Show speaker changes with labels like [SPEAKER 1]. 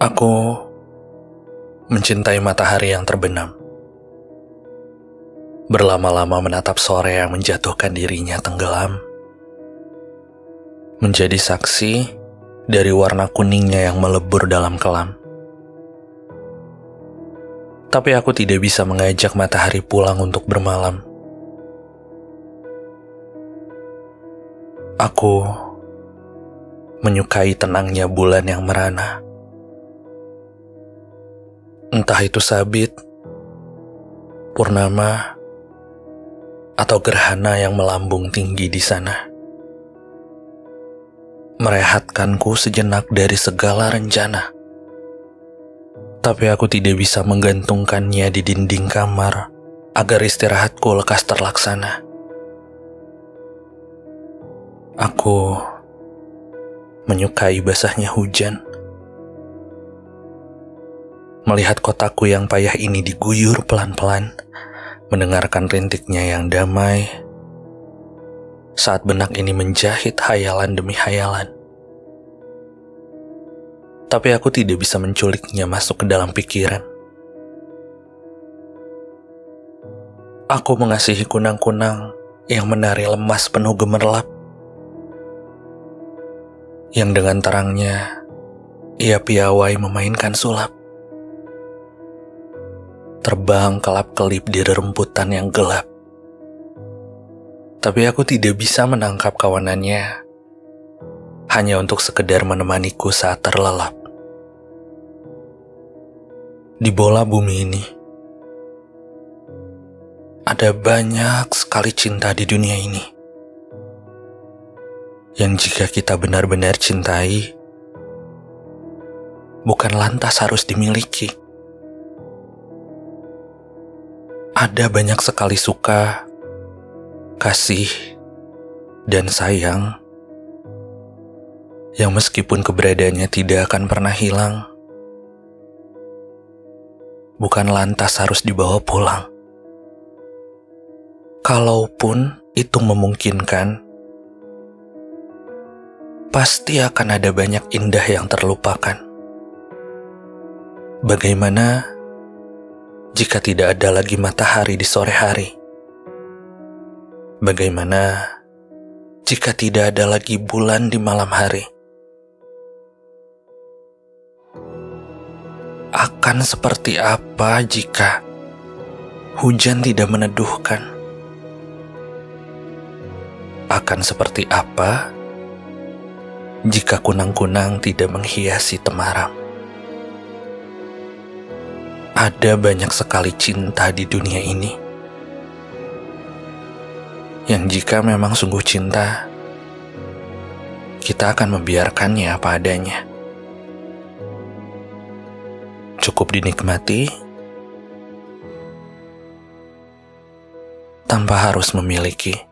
[SPEAKER 1] Aku mencintai matahari yang terbenam. Berlama-lama menatap sore yang menjatuhkan dirinya tenggelam. Menjadi saksi dari warna kuningnya yang melebur dalam kelam. Tapi aku tidak bisa mengajak matahari pulang untuk bermalam. Aku menyukai tenangnya bulan yang merana Entah itu sabit, purnama, atau gerhana yang melambung tinggi di sana. Merehatkanku sejenak dari segala rencana. Tapi aku tidak bisa menggantungkannya di dinding kamar agar istirahatku lekas terlaksana. Aku menyukai basahnya hujan melihat kotaku yang payah ini diguyur pelan-pelan, mendengarkan rintiknya yang damai, saat benak ini menjahit hayalan demi hayalan. Tapi aku tidak bisa menculiknya masuk ke dalam pikiran. Aku mengasihi kunang-kunang yang menari lemas penuh gemerlap. Yang dengan terangnya, ia piawai memainkan sulap terbang kelap-kelip di rerumputan yang gelap. Tapi aku tidak bisa menangkap kawanannya, hanya untuk sekedar menemaniku saat terlelap. Di bola bumi ini, ada banyak sekali cinta di dunia ini. Yang jika kita benar-benar cintai, bukan lantas harus dimiliki ada banyak sekali suka, kasih, dan sayang yang meskipun keberadaannya tidak akan pernah hilang, bukan lantas harus dibawa pulang. Kalaupun itu memungkinkan, pasti akan ada banyak indah yang terlupakan. Bagaimana jika tidak ada lagi matahari di sore hari? Bagaimana jika tidak ada lagi bulan di malam hari? Akan seperti apa jika hujan tidak meneduhkan? Akan seperti apa jika kunang-kunang tidak menghiasi temaram? Ada banyak sekali cinta di dunia ini. Yang jika memang sungguh cinta, kita akan membiarkannya apa adanya. Cukup dinikmati tanpa harus memiliki.